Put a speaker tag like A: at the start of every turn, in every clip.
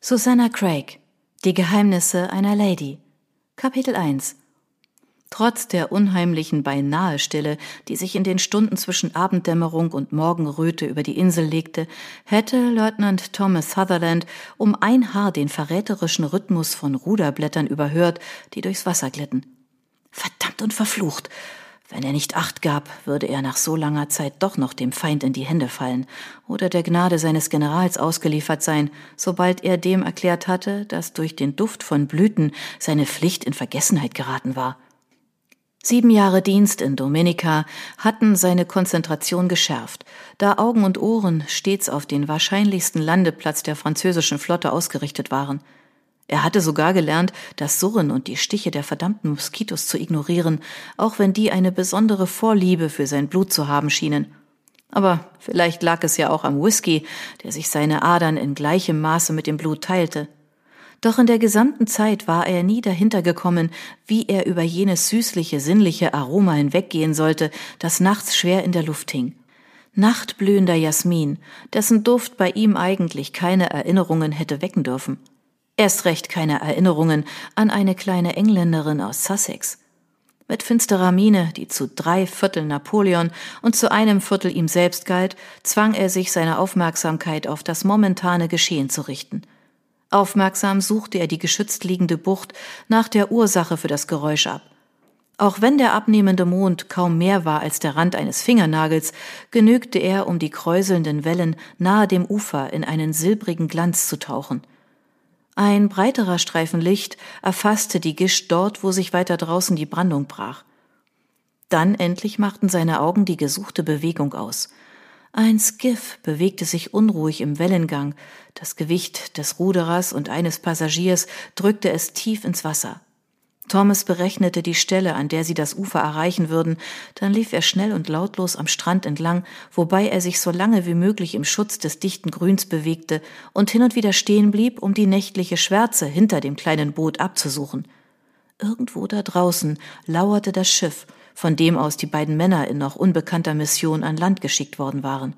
A: Susanna Craig Die Geheimnisse einer Lady Kapitel 1 Trotz der unheimlichen beinahe Stille, die sich in den Stunden zwischen Abenddämmerung und Morgenröte über die Insel legte, hätte Leutnant Thomas Sutherland um ein Haar den verräterischen Rhythmus von Ruderblättern überhört, die durchs Wasser glitten. Verdammt und verflucht! Wenn er nicht acht gab, würde er nach so langer Zeit doch noch dem Feind in die Hände fallen oder der Gnade seines Generals ausgeliefert sein, sobald er dem erklärt hatte, dass durch den Duft von Blüten seine Pflicht in Vergessenheit geraten war. Sieben Jahre Dienst in Dominica hatten seine Konzentration geschärft, da Augen und Ohren stets auf den wahrscheinlichsten Landeplatz der französischen Flotte ausgerichtet waren. Er hatte sogar gelernt, das Surren und die Stiche der verdammten Moskitos zu ignorieren, auch wenn die eine besondere Vorliebe für sein Blut zu haben schienen. Aber vielleicht lag es ja auch am Whisky, der sich seine Adern in gleichem Maße mit dem Blut teilte. Doch in der gesamten Zeit war er nie dahinter gekommen, wie er über jenes süßliche, sinnliche Aroma hinweggehen sollte, das nachts schwer in der Luft hing. Nachtblühender Jasmin, dessen Duft bei ihm eigentlich keine Erinnerungen hätte wecken dürfen. Erst recht keine Erinnerungen an eine kleine Engländerin aus Sussex. Mit finsterer Miene, die zu drei Viertel Napoleon und zu einem Viertel ihm selbst galt, zwang er sich seine Aufmerksamkeit auf das momentane Geschehen zu richten – Aufmerksam suchte er die geschützt liegende Bucht nach der Ursache für das Geräusch ab. Auch wenn der abnehmende Mond kaum mehr war als der Rand eines Fingernagels, genügte er, um die kräuselnden Wellen nahe dem Ufer in einen silbrigen Glanz zu tauchen. Ein breiterer Streifen Licht erfasste die Gischt dort, wo sich weiter draußen die Brandung brach. Dann endlich machten seine Augen die gesuchte Bewegung aus. Ein Skiff bewegte sich unruhig im Wellengang. Das Gewicht des Ruderers und eines Passagiers drückte es tief ins Wasser. Thomas berechnete die Stelle, an der sie das Ufer erreichen würden, dann lief er schnell und lautlos am Strand entlang, wobei er sich so lange wie möglich im Schutz des dichten Grüns bewegte und hin und wieder stehen blieb, um die nächtliche Schwärze hinter dem kleinen Boot abzusuchen. Irgendwo da draußen lauerte das Schiff, von dem aus die beiden Männer in noch unbekannter Mission an Land geschickt worden waren.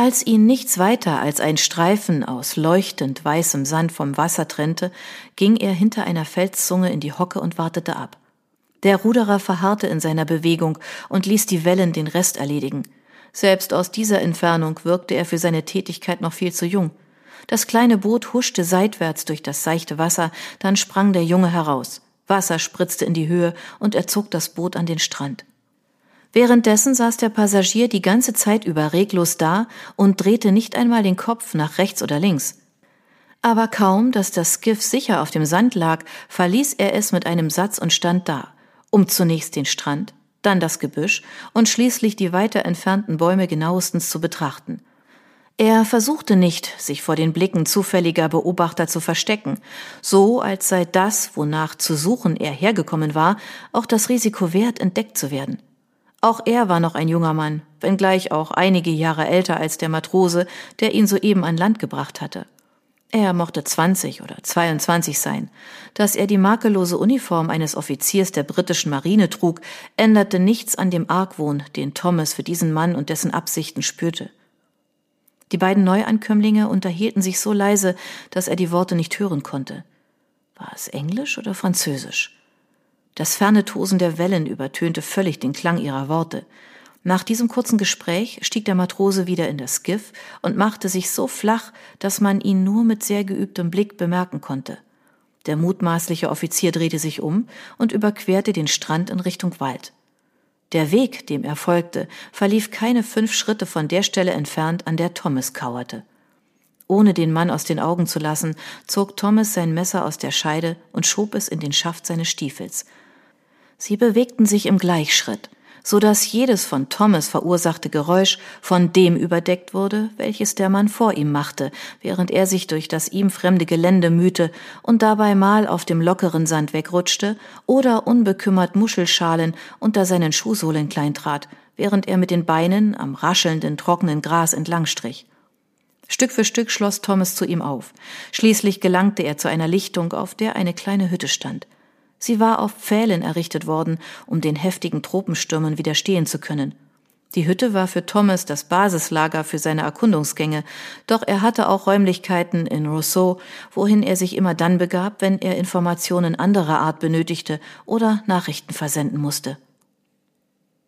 A: Als ihn nichts weiter als ein Streifen aus leuchtend weißem Sand vom Wasser trennte, ging er hinter einer Felszunge in die Hocke und wartete ab. Der Ruderer verharrte in seiner Bewegung und ließ die Wellen den Rest erledigen. Selbst aus dieser Entfernung wirkte er für seine Tätigkeit noch viel zu jung. Das kleine Boot huschte seitwärts durch das seichte Wasser, dann sprang der Junge heraus. Wasser spritzte in die Höhe und er zog das Boot an den Strand. Währenddessen saß der Passagier die ganze Zeit über reglos da und drehte nicht einmal den Kopf nach rechts oder links. Aber kaum, dass das Skiff sicher auf dem Sand lag, verließ er es mit einem Satz und stand da, um zunächst den Strand, dann das Gebüsch und schließlich die weiter entfernten Bäume genauestens zu betrachten. Er versuchte nicht, sich vor den Blicken zufälliger Beobachter zu verstecken, so als sei das, wonach zu suchen er hergekommen war, auch das Risiko wert, entdeckt zu werden. Auch er war noch ein junger Mann, wenngleich auch einige Jahre älter als der Matrose, der ihn soeben an Land gebracht hatte. Er mochte 20 oder 22 sein. Dass er die makellose Uniform eines Offiziers der britischen Marine trug, änderte nichts an dem Argwohn, den Thomas für diesen Mann und dessen Absichten spürte. Die beiden Neuankömmlinge unterhielten sich so leise, dass er die Worte nicht hören konnte. War es Englisch oder Französisch? Das ferne Tosen der Wellen übertönte völlig den Klang ihrer Worte. Nach diesem kurzen Gespräch stieg der Matrose wieder in das Skiff und machte sich so flach, dass man ihn nur mit sehr geübtem Blick bemerken konnte. Der mutmaßliche Offizier drehte sich um und überquerte den Strand in Richtung Wald. Der Weg, dem er folgte, verlief keine fünf Schritte von der Stelle entfernt, an der Thomas kauerte. Ohne den Mann aus den Augen zu lassen, zog Thomas sein Messer aus der Scheide und schob es in den Schaft seines Stiefels. Sie bewegten sich im Gleichschritt so dass jedes von Thomas verursachte Geräusch von dem überdeckt wurde, welches der Mann vor ihm machte, während er sich durch das ihm fremde Gelände mühte und dabei mal auf dem lockeren Sand wegrutschte oder unbekümmert Muschelschalen unter seinen Schuhsohlen kleintrat, während er mit den Beinen am raschelnden, trockenen Gras entlangstrich. Stück für Stück schloss Thomas zu ihm auf. Schließlich gelangte er zu einer Lichtung, auf der eine kleine Hütte stand. Sie war auf Pfählen errichtet worden, um den heftigen Tropenstürmen widerstehen zu können. Die Hütte war für Thomas das Basislager für seine Erkundungsgänge, doch er hatte auch Räumlichkeiten in Rousseau, wohin er sich immer dann begab, wenn er Informationen anderer Art benötigte oder Nachrichten versenden musste.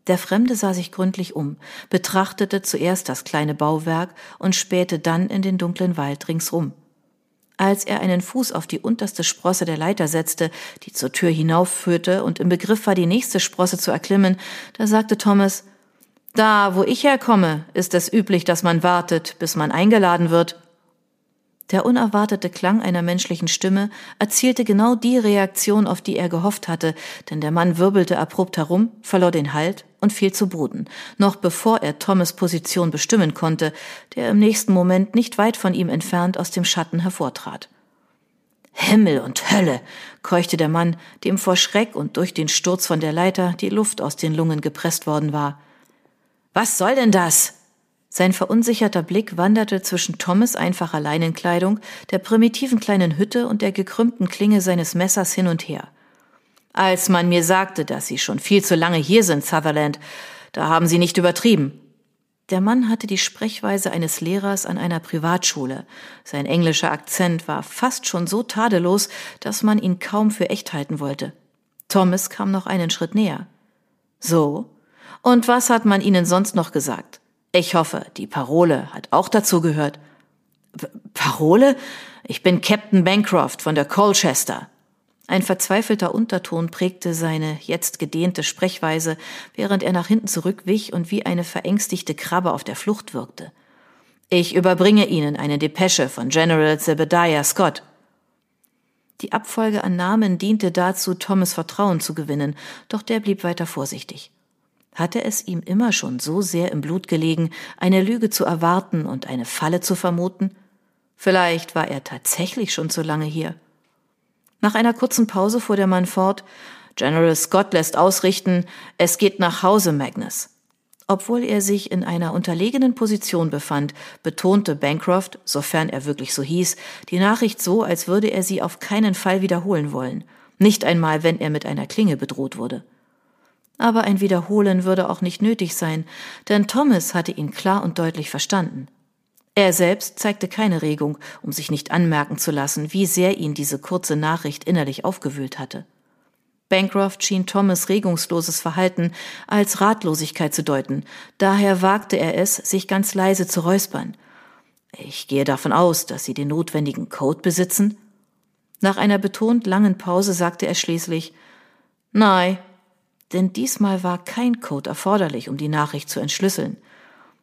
A: Der Fremde sah sich gründlich um, betrachtete zuerst das kleine Bauwerk und spähte dann in den dunklen Wald ringsum. Als er einen Fuß auf die unterste Sprosse der Leiter setzte, die zur Tür hinaufführte und im Begriff war, die nächste Sprosse zu erklimmen, da sagte Thomas, da, wo ich herkomme, ist es üblich, dass man wartet, bis man eingeladen wird. Der unerwartete Klang einer menschlichen Stimme erzielte genau die Reaktion, auf die er gehofft hatte, denn der Mann wirbelte abrupt herum, verlor den Halt und fiel zu Boden, noch bevor er Thomas Position bestimmen konnte, der im nächsten Moment nicht weit von ihm entfernt aus dem Schatten hervortrat. Himmel und Hölle, keuchte der Mann, dem vor Schreck und durch den Sturz von der Leiter die Luft aus den Lungen gepresst worden war. Was soll denn das? Sein verunsicherter Blick wanderte zwischen Thomas einfacher Leinenkleidung, der primitiven kleinen Hütte und der gekrümmten Klinge seines Messers hin und her. Als man mir sagte, dass Sie schon viel zu lange hier sind, Sutherland, da haben Sie nicht übertrieben. Der Mann hatte die Sprechweise eines Lehrers an einer Privatschule. Sein englischer Akzent war fast schon so tadellos, dass man ihn kaum für echt halten wollte. Thomas kam noch einen Schritt näher. So, und was hat man Ihnen sonst noch gesagt? Ich hoffe, die Parole hat auch dazu gehört. Parole? Ich bin Captain Bancroft von der Colchester. Ein verzweifelter Unterton prägte seine jetzt gedehnte Sprechweise, während er nach hinten zurückwich und wie eine verängstigte Krabbe auf der Flucht wirkte. Ich überbringe Ihnen eine Depesche von General Zebediah Scott. Die Abfolge an Namen diente dazu, Thomas Vertrauen zu gewinnen, doch der blieb weiter vorsichtig. Hatte es ihm immer schon so sehr im Blut gelegen, eine Lüge zu erwarten und eine Falle zu vermuten? Vielleicht war er tatsächlich schon zu lange hier. Nach einer kurzen Pause fuhr der Mann fort, General Scott lässt ausrichten, es geht nach Hause, Magnus. Obwohl er sich in einer unterlegenen Position befand, betonte Bancroft, sofern er wirklich so hieß, die Nachricht so, als würde er sie auf keinen Fall wiederholen wollen, nicht einmal, wenn er mit einer Klinge bedroht wurde aber ein Wiederholen würde auch nicht nötig sein, denn Thomas hatte ihn klar und deutlich verstanden. Er selbst zeigte keine Regung, um sich nicht anmerken zu lassen, wie sehr ihn diese kurze Nachricht innerlich aufgewühlt hatte. Bancroft schien Thomas regungsloses Verhalten als Ratlosigkeit zu deuten, daher wagte er es, sich ganz leise zu räuspern. Ich gehe davon aus, dass Sie den notwendigen Code besitzen? Nach einer betont langen Pause sagte er schließlich Nein, denn diesmal war kein Code erforderlich, um die Nachricht zu entschlüsseln.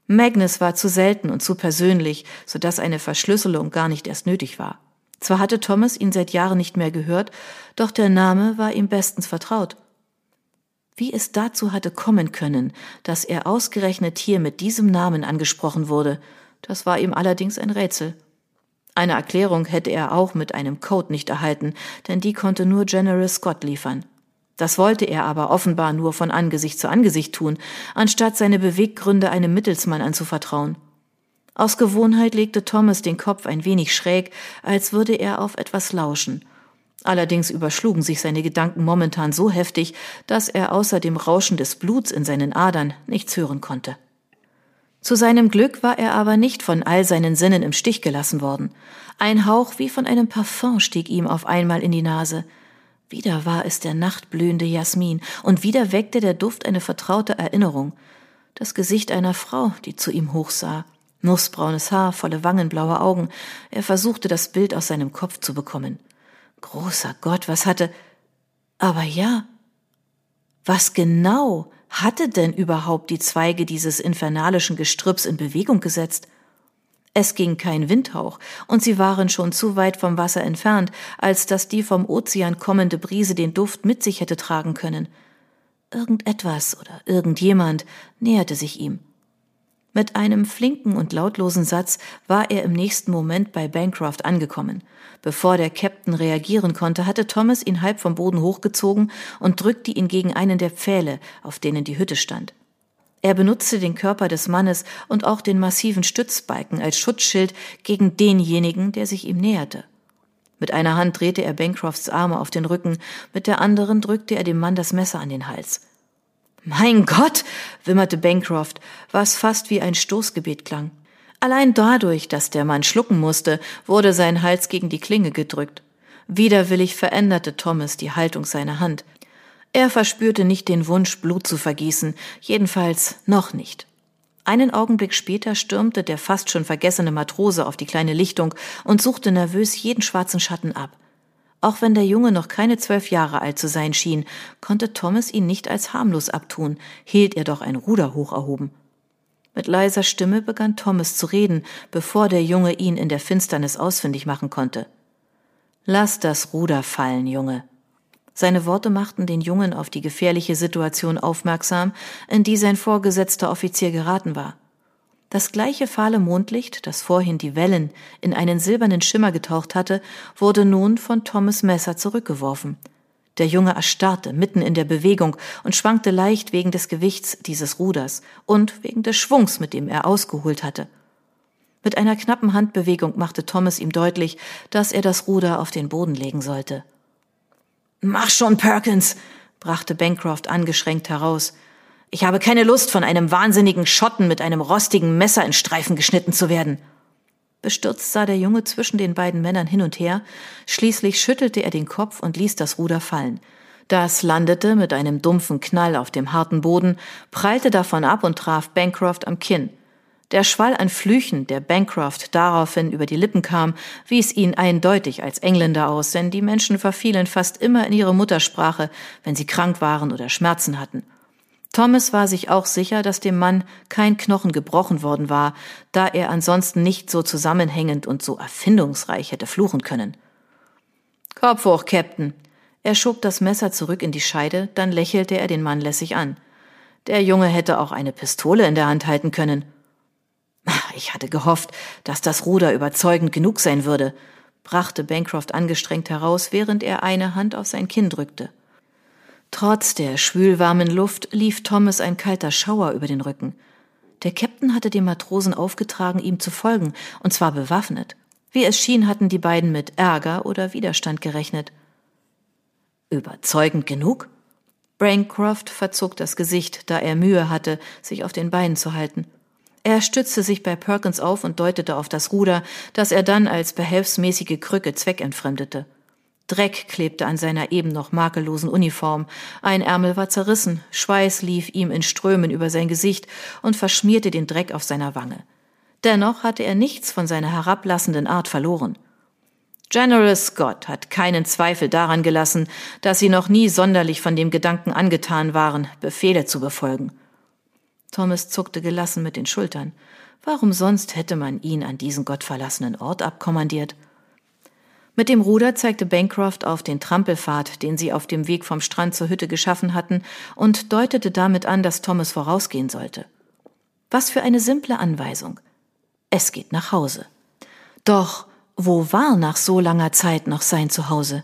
A: Magnus war zu selten und zu persönlich, so dass eine Verschlüsselung gar nicht erst nötig war. Zwar hatte Thomas ihn seit Jahren nicht mehr gehört, doch der Name war ihm bestens vertraut. Wie es dazu hatte kommen können, dass er ausgerechnet hier mit diesem Namen angesprochen wurde, das war ihm allerdings ein Rätsel. Eine Erklärung hätte er auch mit einem Code nicht erhalten, denn die konnte nur General Scott liefern. Das wollte er aber offenbar nur von Angesicht zu Angesicht tun, anstatt seine Beweggründe einem Mittelsmann anzuvertrauen. Aus Gewohnheit legte Thomas den Kopf ein wenig schräg, als würde er auf etwas lauschen. Allerdings überschlugen sich seine Gedanken momentan so heftig, dass er außer dem Rauschen des Bluts in seinen Adern nichts hören konnte. Zu seinem Glück war er aber nicht von all seinen Sinnen im Stich gelassen worden. Ein Hauch wie von einem Parfum stieg ihm auf einmal in die Nase. Wieder war es der nachtblühende Jasmin, und wieder weckte der Duft eine vertraute Erinnerung. Das Gesicht einer Frau, die zu ihm hochsah. Nussbraunes Haar, volle Wangen, blaue Augen. Er versuchte, das Bild aus seinem Kopf zu bekommen. Großer Gott, was hatte. Aber ja. Was genau hatte denn überhaupt die Zweige dieses infernalischen Gestrüpps in Bewegung gesetzt? Es ging kein Windhauch, und sie waren schon zu weit vom Wasser entfernt, als dass die vom Ozean kommende Brise den Duft mit sich hätte tragen können. Irgendetwas oder irgendjemand näherte sich ihm. Mit einem flinken und lautlosen Satz war er im nächsten Moment bei Bancroft angekommen. Bevor der Captain reagieren konnte, hatte Thomas ihn halb vom Boden hochgezogen und drückte ihn gegen einen der Pfähle, auf denen die Hütte stand. Er benutzte den Körper des Mannes und auch den massiven Stützbalken als Schutzschild gegen denjenigen, der sich ihm näherte. Mit einer Hand drehte er Bancrofts Arme auf den Rücken, mit der anderen drückte er dem Mann das Messer an den Hals. Mein Gott, wimmerte Bancroft, was fast wie ein Stoßgebet klang. Allein dadurch, dass der Mann schlucken musste, wurde sein Hals gegen die Klinge gedrückt. Widerwillig veränderte Thomas die Haltung seiner Hand. Er verspürte nicht den Wunsch, Blut zu vergießen, jedenfalls noch nicht. Einen Augenblick später stürmte der fast schon vergessene Matrose auf die kleine Lichtung und suchte nervös jeden schwarzen Schatten ab. Auch wenn der Junge noch keine zwölf Jahre alt zu sein schien, konnte Thomas ihn nicht als harmlos abtun, hielt er doch ein Ruder hoch erhoben. Mit leiser Stimme begann Thomas zu reden, bevor der Junge ihn in der Finsternis ausfindig machen konnte. Lass das Ruder fallen, Junge. Seine Worte machten den Jungen auf die gefährliche Situation aufmerksam, in die sein vorgesetzter Offizier geraten war. Das gleiche fahle Mondlicht, das vorhin die Wellen in einen silbernen Schimmer getaucht hatte, wurde nun von Thomas Messer zurückgeworfen. Der Junge erstarrte mitten in der Bewegung und schwankte leicht wegen des Gewichts dieses Ruders und wegen des Schwungs, mit dem er ausgeholt hatte. Mit einer knappen Handbewegung machte Thomas ihm deutlich, dass er das Ruder auf den Boden legen sollte. Mach schon, Perkins, brachte Bancroft angeschränkt heraus. Ich habe keine Lust, von einem wahnsinnigen Schotten mit einem rostigen Messer in Streifen geschnitten zu werden. Bestürzt sah der Junge zwischen den beiden Männern hin und her, schließlich schüttelte er den Kopf und ließ das Ruder fallen. Das landete mit einem dumpfen Knall auf dem harten Boden, prallte davon ab und traf Bancroft am Kinn. Der Schwall an Flüchen, der Bancroft daraufhin über die Lippen kam, wies ihn eindeutig als Engländer aus, denn die Menschen verfielen fast immer in ihre Muttersprache, wenn sie krank waren oder Schmerzen hatten. Thomas war sich auch sicher, dass dem Mann kein Knochen gebrochen worden war, da er ansonsten nicht so zusammenhängend und so erfindungsreich hätte fluchen können. Kopf hoch, Captain. Er schob das Messer zurück in die Scheide, dann lächelte er den Mann lässig an. Der Junge hätte auch eine Pistole in der Hand halten können. Ich hatte gehofft, dass das Ruder überzeugend genug sein würde, brachte Bancroft angestrengt heraus, während er eine Hand auf sein Kinn drückte. Trotz der schwülwarmen Luft lief Thomas ein kalter Schauer über den Rücken. Der Käpt'n hatte dem Matrosen aufgetragen, ihm zu folgen, und zwar bewaffnet. Wie es schien, hatten die beiden mit Ärger oder Widerstand gerechnet. Überzeugend genug? Bancroft verzog das Gesicht, da er Mühe hatte, sich auf den Beinen zu halten. Er stützte sich bei Perkins auf und deutete auf das Ruder, das er dann als behelfsmäßige Krücke zweckentfremdete. Dreck klebte an seiner eben noch makellosen Uniform, ein Ärmel war zerrissen, Schweiß lief ihm in Strömen über sein Gesicht und verschmierte den Dreck auf seiner Wange. Dennoch hatte er nichts von seiner herablassenden Art verloren. General Scott hat keinen Zweifel daran gelassen, dass sie noch nie sonderlich von dem Gedanken angetan waren, Befehle zu befolgen. Thomas zuckte gelassen mit den Schultern. Warum sonst hätte man ihn an diesen gottverlassenen Ort abkommandiert? Mit dem Ruder zeigte Bancroft auf den Trampelpfad, den sie auf dem Weg vom Strand zur Hütte geschaffen hatten, und deutete damit an, dass Thomas vorausgehen sollte. Was für eine simple Anweisung. Es geht nach Hause. Doch wo war nach so langer Zeit noch sein Zuhause?